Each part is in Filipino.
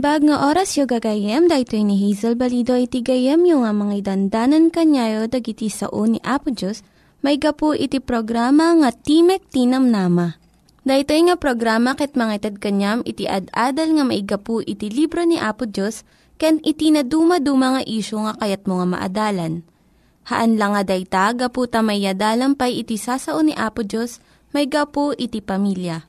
Naimbag nga oras yung gagayem, dahil ni Hazel Balido iti gayem yung nga mga dandanan kanyayo dagiti sao ni Apo Diyos, may gapu iti programa nga Timek Tinam Nama. Dahil nga programa ket mga itad kanyam iti ad-adal nga may gapu iti libro ni Apo Diyos, ken iti na dumaduma nga isyo nga kayat mo nga maadalan. Haan lang nga dayta, gapu tamay pay iti sasao ni Apo Diyos, may gapu iti pamilya.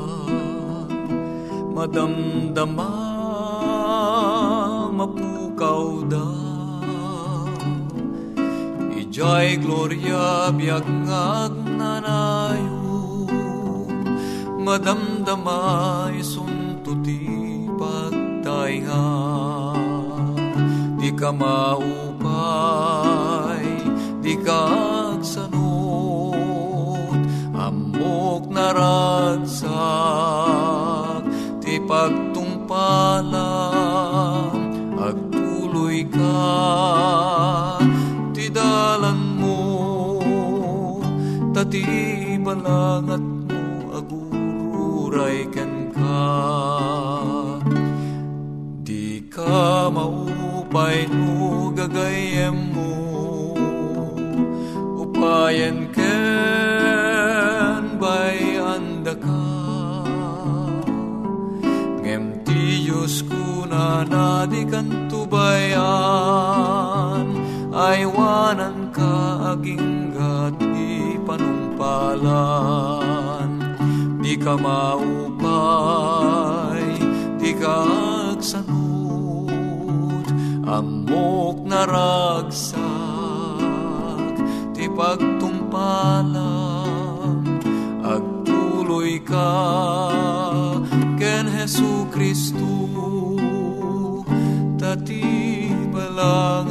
Madamdama mapukaw da. Ijay gloria biag ngag nanayon Madamdama isuntuti pagtainga Di ka maupay, balangat mo agururay ken ka. Di ka maupay no gagayem mo upayan ken bayanda ka. Ngem ti Diyos ko na nadikan tubayan ay wanan ka maupay di ka agsanod. Amok naragsak ti pagtumpalan. Agtuloy ka ken Hesu Kristo. Tati balangat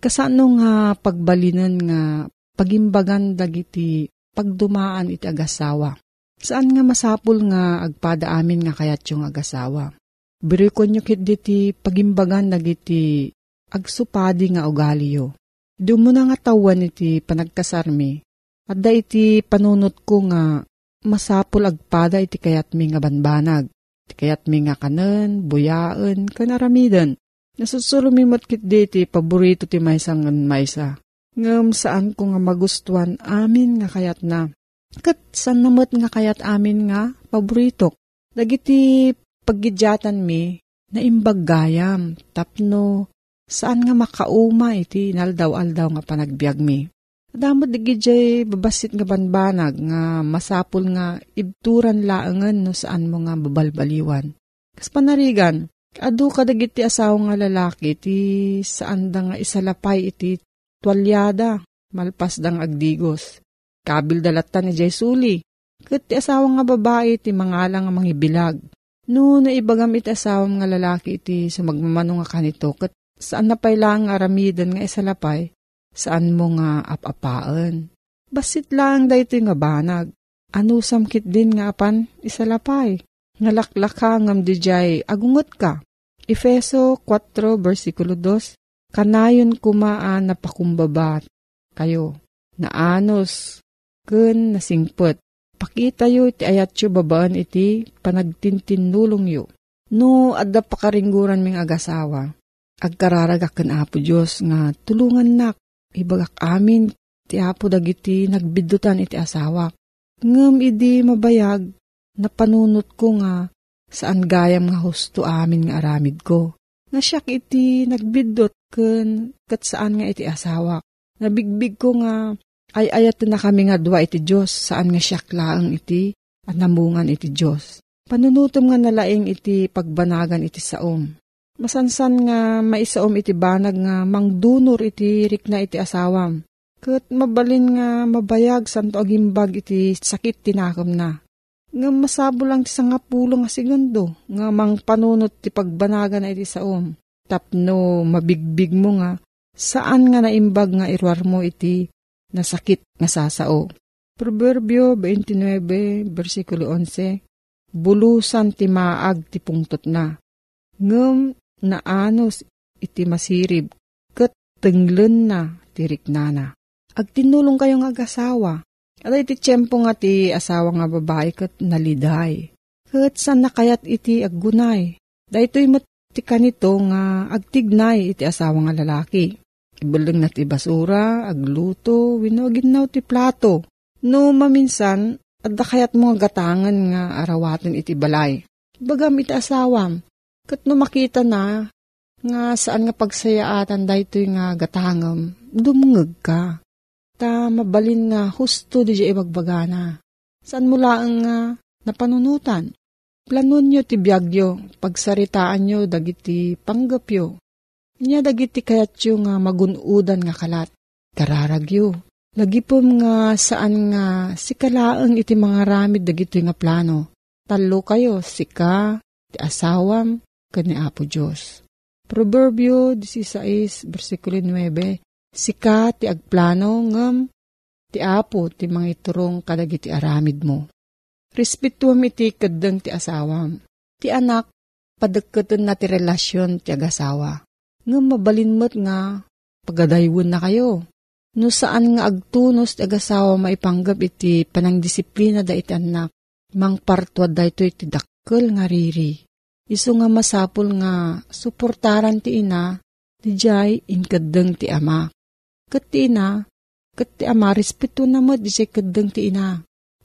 Kasano nga pagbalinan nga pagimbagan dagiti pagdumaan iti agasawa. Saan nga masapul nga agpada amin nga kayat yung agasawa. Birikon nyo kit diti pagimbagan dagiti agsupadi nga ugali yo. Doon nga tawan iti panagkasarmi. At da iti panunot ko nga masapul agpada iti kayat mi nga banbanag. Iti kayat mi nga kanen, buyaan, kanaramidan. Nasusulumimot kit diti paborito ti maysa ngan maysa. Ngam saan ko nga magustuhan amin nga kayat na. Kat san namot nga kayat amin nga paborito. Dagiti paggidyatan mi na imbag gayam tapno saan nga makauma iti naldaw-aldaw nga panagbiag mi. Damot digijay babasit nga banbanag nga masapul nga ibturan laangan no saan mo nga babalbaliwan. Kas panarigan, adu kadagiti asawa nga lalaki ti saan da nga isalapay iti tuwalyada malpas dang agdigos. Kabil dalatan ni Jaisuli. Kat ti asawa nga babae ti mangalang nga mangibilag. No naibagam iti asawa nga lalaki iti sumagmamano nga kanito kat saan na pailang aramidan nga isalapay saan mo nga apapaan. Basit lang dahito nga banag. Ano samkit din nga apan isalapay. Ngalaklaka ngam dijay agungot ka. Efeso 4 versikulo 2 Kanayon kumaan na pakumbabat kayo. Naanos ken nasingpet. Pakita yo iti ayat yo babaan iti panagtintinulong yo. No, adda pakaringguran ming agasawa. Agkararagak ken apo Diyos nga tulungan nak Ibagak amin, ti apo dagiti nagbidutan iti asawa. Ngem idi mabayag, napanunot ko nga saan gayam nga husto amin nga aramid ko. Nga siyak iti nagbidot ken kat saan nga iti asawa. Nabigbig ko nga ay ayat na kami nga dua iti Diyos saan nga siyak laang iti at namungan iti Diyos. Panunutom nga nalaing iti pagbanagan iti saom. Masansan nga maisaom iti banag nga mangdunor iti rikna iti asawam. Kat mabalin nga mabayag santo agimbag iti sakit tinakam na. Nga masabo lang ti nga pulo nga segundo nga mang panunot ti pagbanaga na iti saom. Tapno mabigbig mo nga saan nga naimbag nga irwar mo iti nasakit nga sasao. Proverbio 29 versikulo 11 Bulusan ti maag ti pungtot na. Ngem na anos iti masirib, kat tenglen na tirik nana. Ag tinulong kayong agasawa. At iti tiyempo nga ti asawa nga babae kat naliday. Kat san nakayat iti aggunay. Dahito'y ti kanito nga agtignay iti asawa nga lalaki. Ibalang na ti basura, agluto, winogin na ti plato. No maminsan, at kayat mga gatangan nga arawatin iti balay. Bagam iti asawam, Kat no makita na, nga saan nga pagsayaatan dahito nga gatangam, dumungag ka. Ta mabalin nga husto di ibagbagana. Saan mula ang nga napanunutan? Planon nyo ti biyagyo, pagsaritaan nyo dagiti panggapyo. Nya dagiti kayatyo nga magunudan nga kalat. Kararagyo. Lagipom nga saan nga sikalaang iti mga ramid dagito nga plano. Talo kayo, sika, ti asawam, kani Apo Diyos. Proverbio 16, versikulo 9, Sika ti agplano ngem ti Apo ti mga iturong kadagiti aramid mo. Respetuam iti kadang ti asawam. Ti anak, padagkatan na ti relasyon ti agasawa. Ngem mabalinmot nga pagadaywon na kayo. No saan nga agtunos ti agasawa maipanggap iti panangdisiplina da iti anak, mang partwa da ito iti dakkel nga riri. Isu nga masapul nga suportaran ti ina, ti jay inkadeng ti ama. Kat ti ina, kat ti ama respeto na mo di ti ina.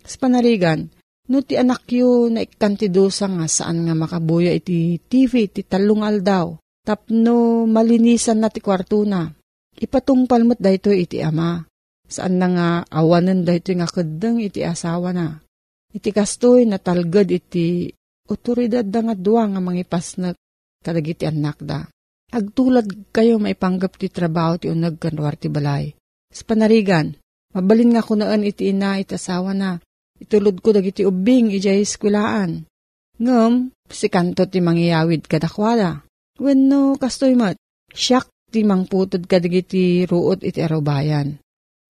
Sa panarigan, no ti anak yo na ikantidosa nga saan nga makabuya iti TV ti talungal daw. Tapno malinisan na ti kwarto na. Ipatungpal mo't dayto iti ama. Saan na nga awanan dayto nga kadeng iti asawa na. Iti kastoy na talgad iti otoridad da nga duwa nga mangipas na kadagiti anak da. Agtulad kayo maipanggap ti trabaho ti unag kanwar ti balay. Sa panarigan, mabalin nga kunaan iti ina iti asawa na. Itulod ko dagiti ubing ijay eskwilaan. Ngam, si kanto ti mangyayawid kadakwada. Wenno kastoy mat, siyak ti mangputod kadagiti ruot iti arubayan.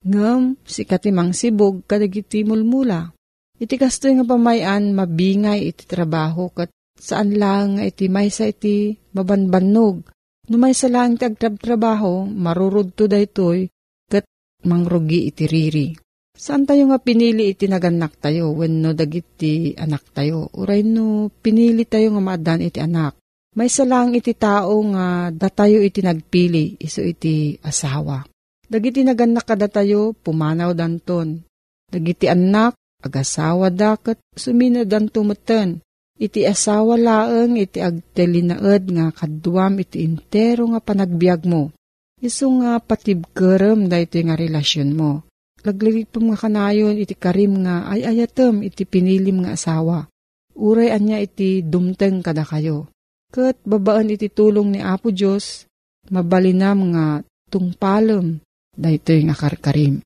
Ngam, si katimang sibog kadagiti mulmula. Iti kasto nga pamayan, mabingay iti trabaho kat saan lang iti maysa iti mabanbannog. No maysa lang iti agtrab-trabaho, marurod to daytoy, kat mangrugi iti riri. Saan tayo nga pinili iti naganak tayo when no dagiti anak tayo? Uray no pinili tayo nga maadan iti anak. May salang iti tao nga datayo iti nagpili iso iti asawa. Dagiti naganak kadatayo pumanaw danton. Dagiti anak agasawa daket sumina danto meten. Iti asawa laeng iti agtelinaed nga kaduam iti intero nga panagbiag mo. Isu nga patibkerem da iti nga relasyon mo. Laglilipom nga kanayon iti karim nga ay ayatem iti pinilim nga asawa. Uray anya iti dumteng kada kayo Kat babaan iti tulong ni Apo Diyos, mabalinam nga tungpalem, dahito nga karkarim.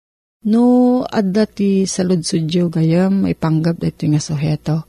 No, adda ti saludsudyo gayam, may panggap dahito nga suheto.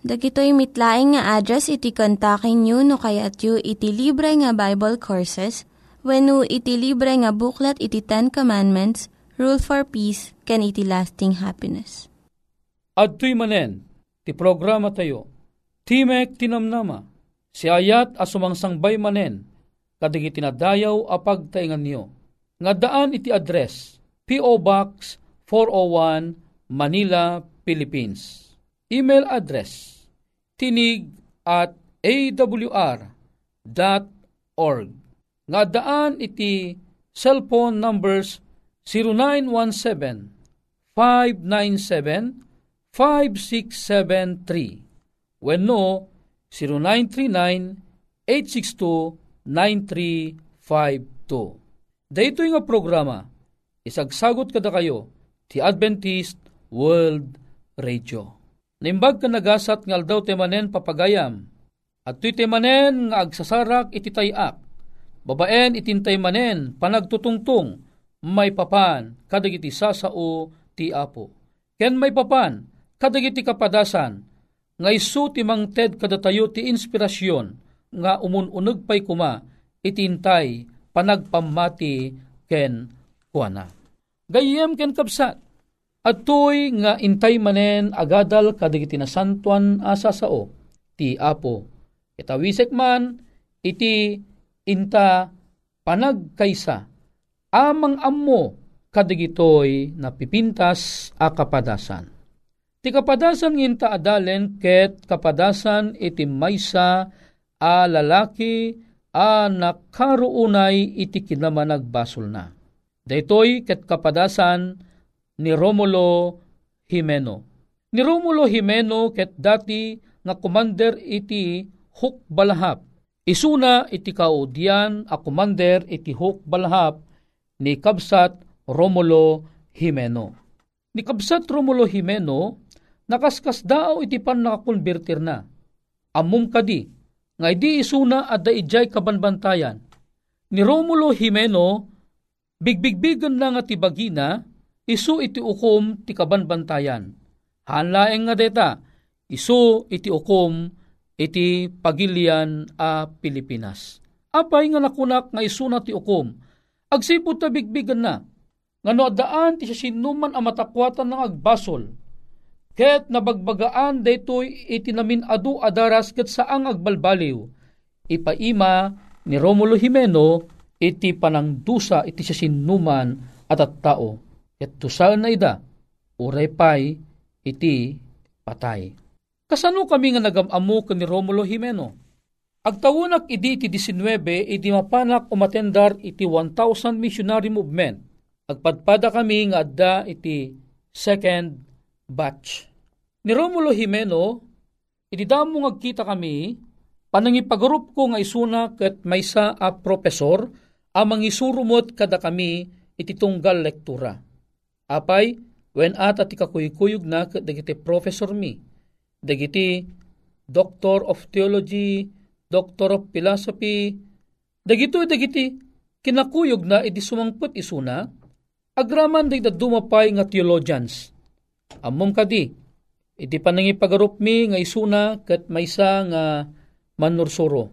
Dagitoy mitlaing nga address iti kontakin nyo no kayat yu iti libre nga Bible Courses when no iti libre nga buklat iti Ten Commandments, Rule for Peace, can iti lasting happiness. At manen, ti programa tayo, Timek Tinamnama, si ayat asumangsang manen, kadig itinadayaw apag taingan niyo. Nga daan iti address, P.O. Box 401, Manila, Philippines. Email address, tinig at awr.org. Nga daan iti cellphone numbers 0917 597 5673 when no 0939 862-9352. Dito nga programa, isagsagot kada kayo, ti Adventist World Radio. Nimbag ka nagasat ngal daw temanen papagayam, at tuy temanen nga agsasarak iti tayak, babaen itintay manen panagtutungtung, may papan kadagiti sasao ti apo. Ken may papan kadagiti kapadasan, nga isu ti mangted kadatayo ti inspirasyon, nga umununag pay kuma itintay panagpamati ken kuana. Gayem ken kapsat, at tuy nga intay manen agadal kadigiti na santuan asa sao, ti apo. Itawisek man, iti inta panagkaysa, amang ammo kadigitoy na pipintas a kapadasan. Ti kapadasan nginta adalen ket kapadasan iti maysa a lalaki a nakaruunay iti kinamanagbasol na. Daytoy ket kapadasan ni Romulo Jimeno. Ni Romulo Jimeno ket dati nga commander iti Huk Balahap. Isuna iti kaudyan a commander iti Huk Balahap ni Kabsat Romulo Jimeno. Ni Kabsat Romulo Jimeno nakaskas daaw iti pan nakakonvertir na. Amum kadi nga di isuna at da ijay kabanbantayan. Ni Romulo Jimeno, bigbigbigan na nga tibagina, isu iti ukom ti kabanbantayan. Hanlaeng nga deta, isu iti ukom iti pagilian a Pilipinas. Apay nga nakunak nga isuna ti ukom, agsipot ta bigbigan na, nga no daan ti sinuman a matakwatan ng agbasol, Ket nabagbagaan daytoy iti namin adu adaras ket saang agbalbaliw. Ipaima ni Romulo Jimeno iti panangdusa iti sinuman at at tao. Ket tusal na ida, uray pay iti patay. Kasano kami nga nagamamu ni Romulo Jimeno? Agtawunak idi iti 19, iti mapanak umatendar iti 1,000 missionary movement. Agpadpada kami nga adda iti second batch. Ni Romulo Jimeno, ididamo nga kita kami, panangipagarup ko nga isuna ket maysa a profesor, amang isurumot kada kami iti tunggal lektura. Apay, when ata ti kakuykuyog na dagiti professor mi, dagiti Doctor of Theology, Doctor of Philosophy, dagito dagiti kinakuyog na iti sumangput isuna, agraman day da dumapay nga theologians. Amom kadi, iti panangipagarup mi nga isuna kat maysa nga manursuro.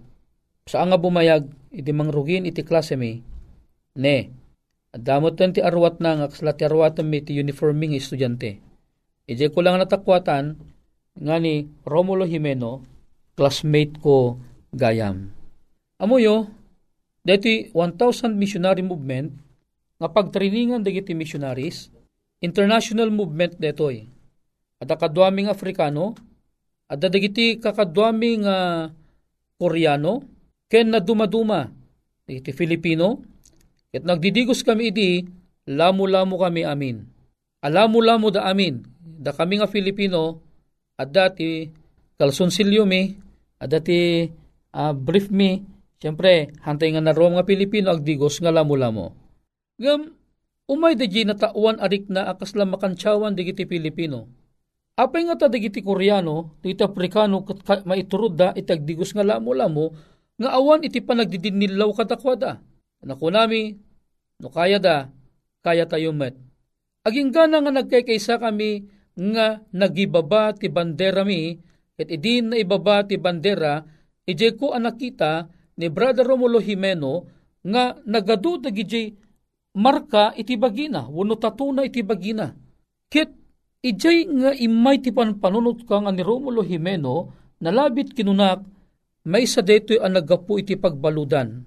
Sa nga bumayag, iti mangrugin iti klase mi, ne, adamot ti arwat na nga kasla ti arwatan mi ti uniforming estudyante. Ije ko lang natakwatan, nga ni Romulo Jimeno, classmate ko gayam. Amoyo, deti 1,000 missionary movement, nga pagtriningan dagiti missionaries, international movement detoy at akadwaming Afrikano, at dadagiti kakadwaming uh, Koreano, ken na dumaduma, iti Filipino, at nagdidigos kami iti, lamu-lamu kami amin. Alamu-lamu da amin, da kami nga Filipino, at dati kalsonsilyo mi, at dati uh, brief mi, siyempre, hantay nga naroom nga Pilipino, agdigos nga lamu-lamu. Ngam, umay da na tauan arik na akas lamakanchawan digiti Pilipino Apay nga ta dagiti Koreano, dagiti Afrikano maiturod da itagdigos nga lamo-lamo nga awan iti panagdidinilaw katakwada. Naku nami, no kaya da, kaya tayo met. Aging gana nga nagkaysa kami nga nagibaba ti bandera mi, at idin na ibaba ti bandera, ije ko anakita ni Brother Romulo Jimeno nga nagadu dagiti marka iti bagina, wano tatuna iti bagina. Kit Ijay nga imay ti panpanunot ka nga ni Romulo Jimeno, nalabit kinunak, may sa deto'y ang iti pagbaludan.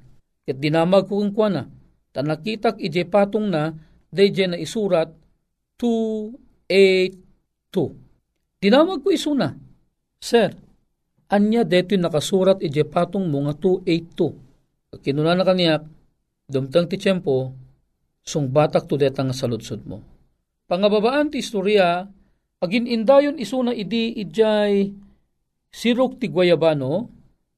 Kat dinamag kung na, ta nakitak ijay patong na, dayjay na isurat 282. Dinamag ko isuna, Sir, anya deto'y nakasurat ijay patong mo nga 282. Kinuna na kaniyak, dumtang ti tiyempo, sung batak to detang saludsod mo Pangababaan ti istorya, agin indayon isuna idi idjay sirok ti Guayabano,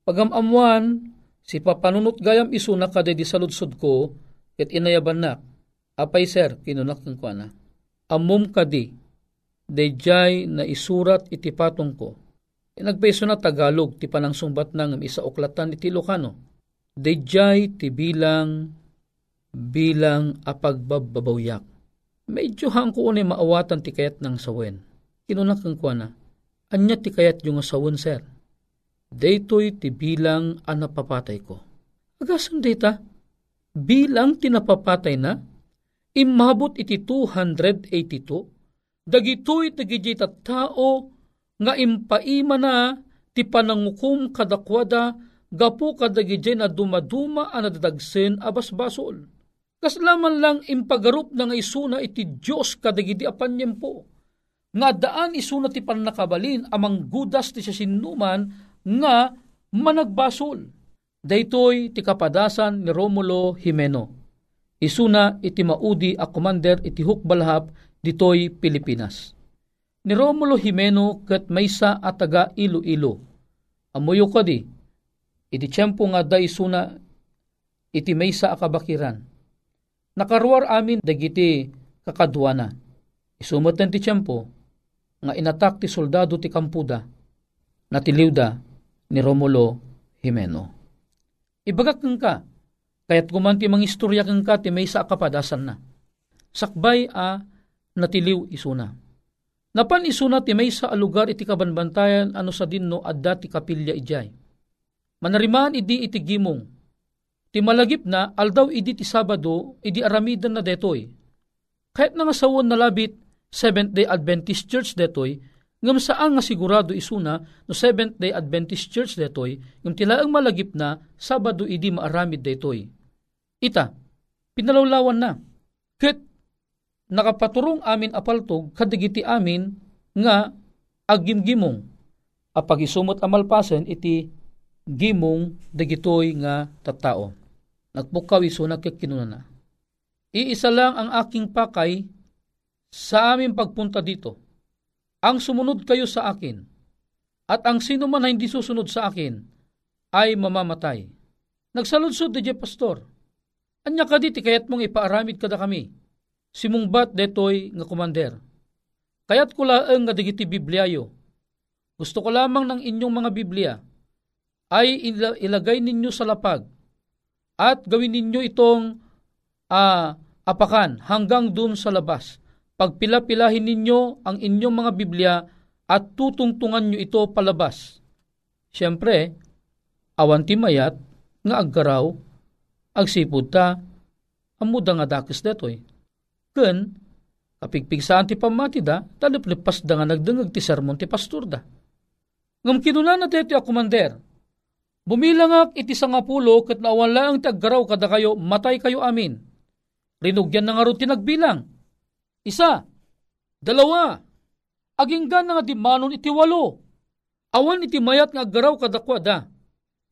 pagamamuan si papanunot gayam isuna kada di saludsod ko, ket inayaban na. Apay sir, kinunak ng kwa Amum kadi, dayjay na isurat iti patong ko. Nagpeso na Tagalog, ti panang sumbat ng isa oklatan iti Ilocano. Dayjay ti bilang bilang apagbababawyak medyo hangko unay maawatan ti kayat ng sawen. Kinunak kang kwa na, anya ti kayat yung sawen, sir. Daytoy ti bilang ang napapatay ko. Agasan data, bilang tinapapatay na, imabot iti 282, dagitoy tagijay tao nga impaima na ti panangukum kadakwada gapo kadagijay na dumaduma ang nadadagsen abasbasol Kaslaman lang impagarup na nga isuna iti Diyos kadagidi apanyem po. Nga daan isuna ti panakabalin amang gudas ti siya sinuman nga managbasol. Daytoy ti kapadasan ni Romulo Jimeno. Isuna iti maudi a commander iti hukbalhap ditoy Pilipinas. Ni Romulo Jimeno kat maysa at taga Iloilo. Amuyo ko di, iti tiyempo nga da isuna iti maysa akabakiran Nakaruar amin dagiti kakadwana. Isumot ti tiyempo nga inatak ti soldado ti Kampuda na tiliwda ni Romulo Jimeno. Ibagak kang ka, kaya't kumanti mga istorya kang ka ti may sa kapadasan na. Sakbay a natiliw isuna. Napan isuna ti may sa alugar iti kabanbantayan ano sa dinno adda ti kapilya ijay. Manariman idi iti gimong Ti malagip na, aldaw idi ti Sabado, idi aramidan na detoy. Kahit nga sawon na labit, Seventh-day Adventist Church detoy, ngam saan nga sigurado isuna no Seventh-day Adventist Church detoy, ngam tilaang malagip na, Sabado idi maaramid detoy. Ita, pinalawlawan na. Ket nakapaturong amin apaltog kadigiti amin nga agimgimong apag isumot amalpasen iti gimong dagitoy nga tattao. Nagpukaw iso nagkikinuna na. Iisa lang ang aking pakay sa aming pagpunta dito. Ang sumunod kayo sa akin, at ang sino man na hindi susunod sa akin, ay mamamatay. Nagsaludsod di pastor. Anya ka diti kayat mong ipaaramid kada kami. simungbat detoy nga kumander. Kayat ko laeng nga digiti Bibliayo. Gusto ko lamang ng inyong mga Biblia ay ilagay ninyo sa lapag at gawin ninyo itong uh, apakan hanggang dun sa labas. Pagpila-pilahin ninyo ang inyong mga Biblia at tutungtungan nyo ito palabas. Siyempre, awan ti mayat nga aggaraw, agsipod ta, amuda nga dakis detoy. Ken, kapigpigsaan ti pamati da, taliplipas da nga nagdengag ti sermon ti pastor da. Ngam kinunan na deti a kumander, bumilangak iti sangapulo kat nawala ang taggaraw kada kayo, matay kayo amin. Rinugyan na nga rin tinagbilang. Isa, dalawa, aginggan nga di manon iti walo. Awan iti mayat nga garaw kadakwada.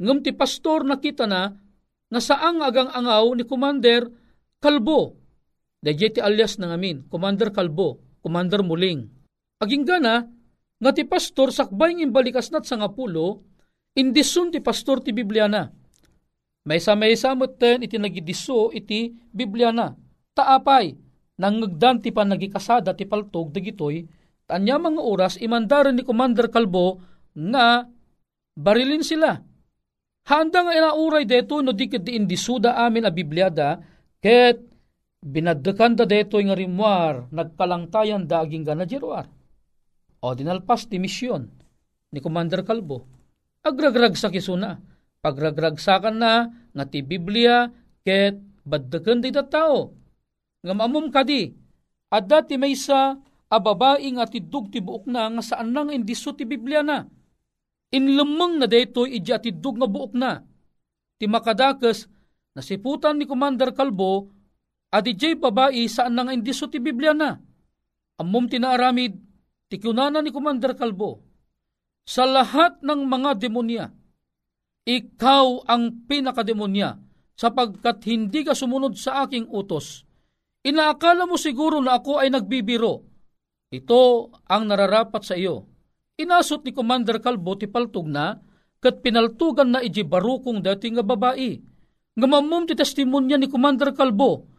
Ngam ti pastor nakita na nga saang agang angaw ni Commander Kalbo. Dayjay ti alias na ngamin, Commander Kalbo, Commander Muling. Aginggan na, nga ti pastor sakbay ng balikas nat sa ngapulo, indisun ti pastor ti Biblia na. May sa may ten iti nagidiso iti Biblia na. Taapay, nangagdan ti panagikasada ti paltog dagitoy Tanya mga oras, imandaran ni Commander Kalbo nga barilin sila. Handa nga inauray deto no dikit di indisuda amin a Bibliada ket binaddekan da deto nga rimwar nagkalangtayan da aging gana jeruar. O dinalpas di misyon ni Commander Kalbo. Agragrag sa kisuna. Pagragragsakan na nga ti Biblia ket baddekan di tao. Nga mamum kadi adda ti maysa a babae nga tidug ti buok na nga saan nang indiso ti Biblia na. Inlumang na daytoy ija tidug nga buok na. Ti makadakas nasiputan ni Commander Kalbo adi jay babae saan nang indiso ti Biblia na. Amom tinaaramid ti kunana ni Commander Kalbo. Sa lahat ng mga demonya, ikaw ang pinakademonya sapagkat hindi ka sumunod sa aking utos. Inaakala mo siguro na ako ay nagbibiro ito ang nararapat sa iyo. Inasot ni Commander Kalbo ti paltog na, kat pinaltugan na iji barukong dati nga babae. Nga mamum ti testimonya ni Commander Kalbo,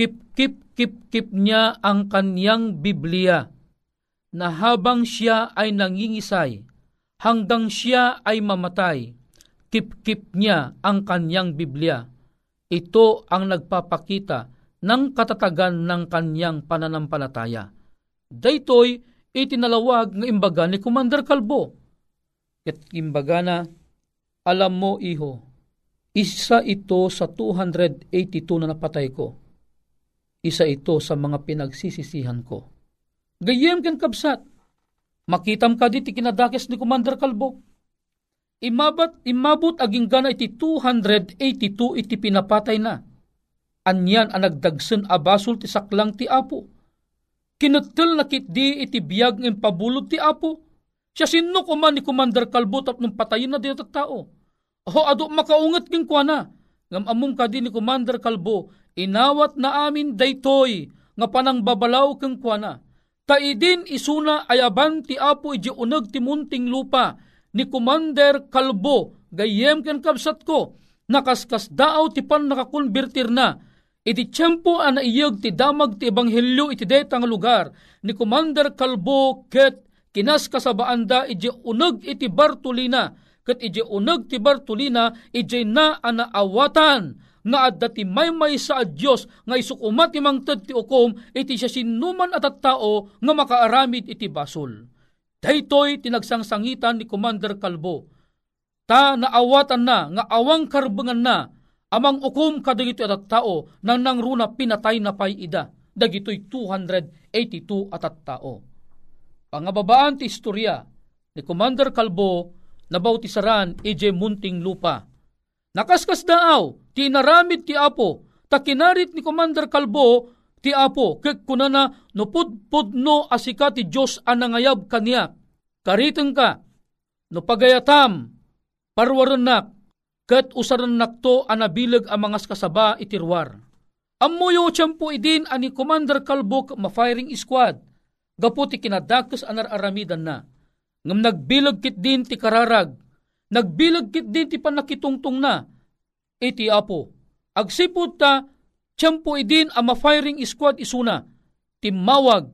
kip kip kip kip niya ang kanyang Biblia, na habang siya ay nangingisay, hanggang siya ay mamatay, kip kip niya ang kanyang Biblia. Ito ang nagpapakita ng katatagan ng kanyang pananampalataya Daytoy itinalawag nga imbaga ni Commander Kalbo. Ket imbaga na, alam mo iho, isa ito sa 282 na napatay ko. Isa ito sa mga pinagsisisihan ko. Gayem ken kabsat, makitam ka diti kinadakes ni Commander Kalbo. Imabat, imabot aging gana iti 282 iti pinapatay na. Anyan ang nagdagsen abasol ti saklang ti apo Kinutul na di iti biyag ng pabulod ti apo. Siya sino kuman ni Commander Kalbo tap nung patayin na dito tao. Ho ado makaungat king kwa na. Ngam among kadi ni Commander Kalbo, inawat na amin daytoy nga panang babalaw keng kwa na. Taidin isuna ayaban ti apo iji unag ti munting lupa ni Commander Kalbo gayem ken kabsat ko nakaskas daaw ti pan nakakonvertir na Iti tiyempo an naiyag ti damag ti ebanghelyo iti detang lugar ni Commander Kalbo ket kinas kasabaanda iti uneg iti Bartolina ket iti uneg ti Bartolina iti na anaawatan nga adda ti maymay sa Dios nga isukumat ti mangted ti ukom iti siya sinuman at tao nga makaaramid iti basol. Daytoy tinagsangsangitan ni Commander Kalbo. Ta naawatan na nga awang karbengan na Amang ukom kadagito at tao nang nangruna pinatay na pay ida. Dagito'y 282 at tao. Pangababaan ti istorya ni Commander Kalbo na bautisaran ije munting lupa. Nakaskas daaw, ti naramid ti Apo, takinarit ni Commander Kalbo ti Apo, kek kunana no pudpud no asika ti Diyos anangayab kaniya. Kariteng ka, no pagayatam, parwarenak, kat usaran nakto anabilag ang mga kasaba itirwar. Amuyo tiyempo idin ani Commander Kalbok ma-firing squad, gaputi kinadakas anar aramidan na. Ngam nagbilag kit din ti kararag, nagbilag kit din ti panakitungtong na, iti apo. Agsipod ta, tiyempo idin ang firing squad isuna, timawag,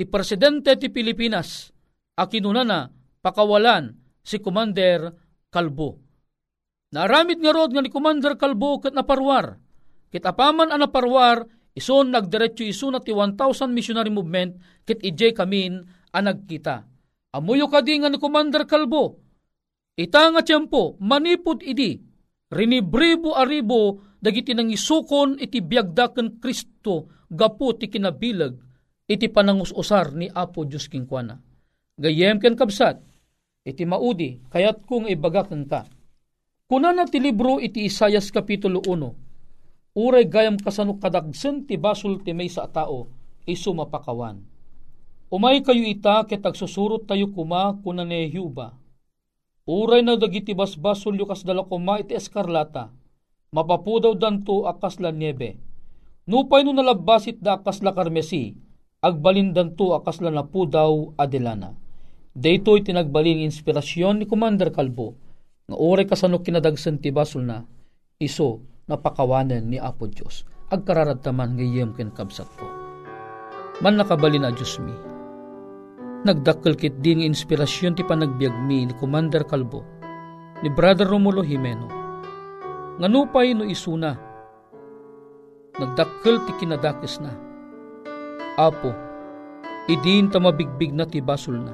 ti presidente ti Pilipinas, akinuna na pakawalan si Commander Kalbo. Naramit nga rod nga ni Commander Kalbo kat naparwar. Kit apaman ang naparwar, ison nagdiretso iso na ti 1,000 missionary movement kit ije kamin ang nagkita. Amuyo kadi nga ni Commander Kalbo, ita nga tiyempo, manipod idi, rinibribo aribo, dagiti nang isukon iti biyagdaken Kristo, gapu ti kinabilag, iti panangusosar ni Apo Diyos Kingkwana. Gayem ken kabsat, iti maudi, kayat kung ibagakan ka. Kuna na ti libro iti Isayas Kapitulo 1, uray gayam kasanok kadagsen ti basul ti may sa tao, iso mapakawan Umay kayo ita ket agsusurot tayo kuma kuna ni Yuba. Uray na dagiti basbasol yukas dala kuma iti eskarlata. Mapapudaw danto akas la niebe. Nupay no nalabasit da akas la karmesi. Agbalin danto akas la napudaw adelana. Dayto tinagbaling inspirasyon ni Commander Kalbo nga uray kasano kinadagsan ti basol na iso napakawanan ni Apo Diyos. Agkararataman ngayem ken kabsat ko. Man nakabalin na Diyos mi Nagdakkel kit din inspirasyon ti panagbiag mi ni Commander Calvo, ni Brother Romulo Jimeno. Nganupay no isuna, nagdakkel ti kinadakis na. Apo, idin ta mabigbig na ti basol na.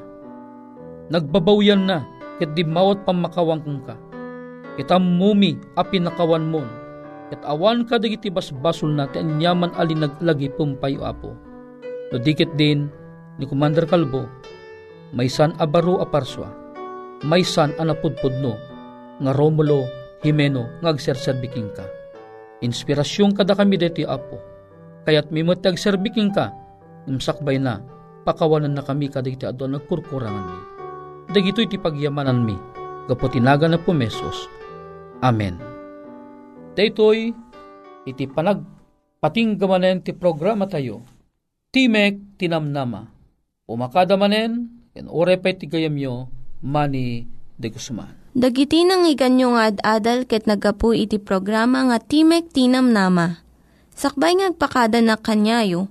Nagbabawyan na, ket di mawat pamakawang kong ka. Kita mumi a pinakawan mon, ket awan ka dagiti basbasol na ti anyaman alin naglagi pumpayo apo. No dikit din, ni Commander Kalbo, may san abaro a parswa, may san anapudpudno, nga Romulo, Jimeno, nga agserserbiking ka. Inspirasyon kada kami deti apo, kaya't mimot agserbiking ka, imsakbay na, pakawanan na kami kadigiti adon nagkurkurangan mi. Dagito'y ti pagyamanan mi, gapo tinaga na pumesos. Amen. Daytoy, iti panag patinggamanen ti programa tayo, Timek Tinamnama Umakada manen, ken orepay ti gayamyo, mani de Guzman. Dagiti nang iganyo nga ad-adal ket nagapu iti programa nga Timek Tinam Nama. Sakbay ngagpakada na kanyayo,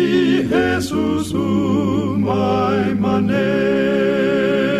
Jesusum mai manet.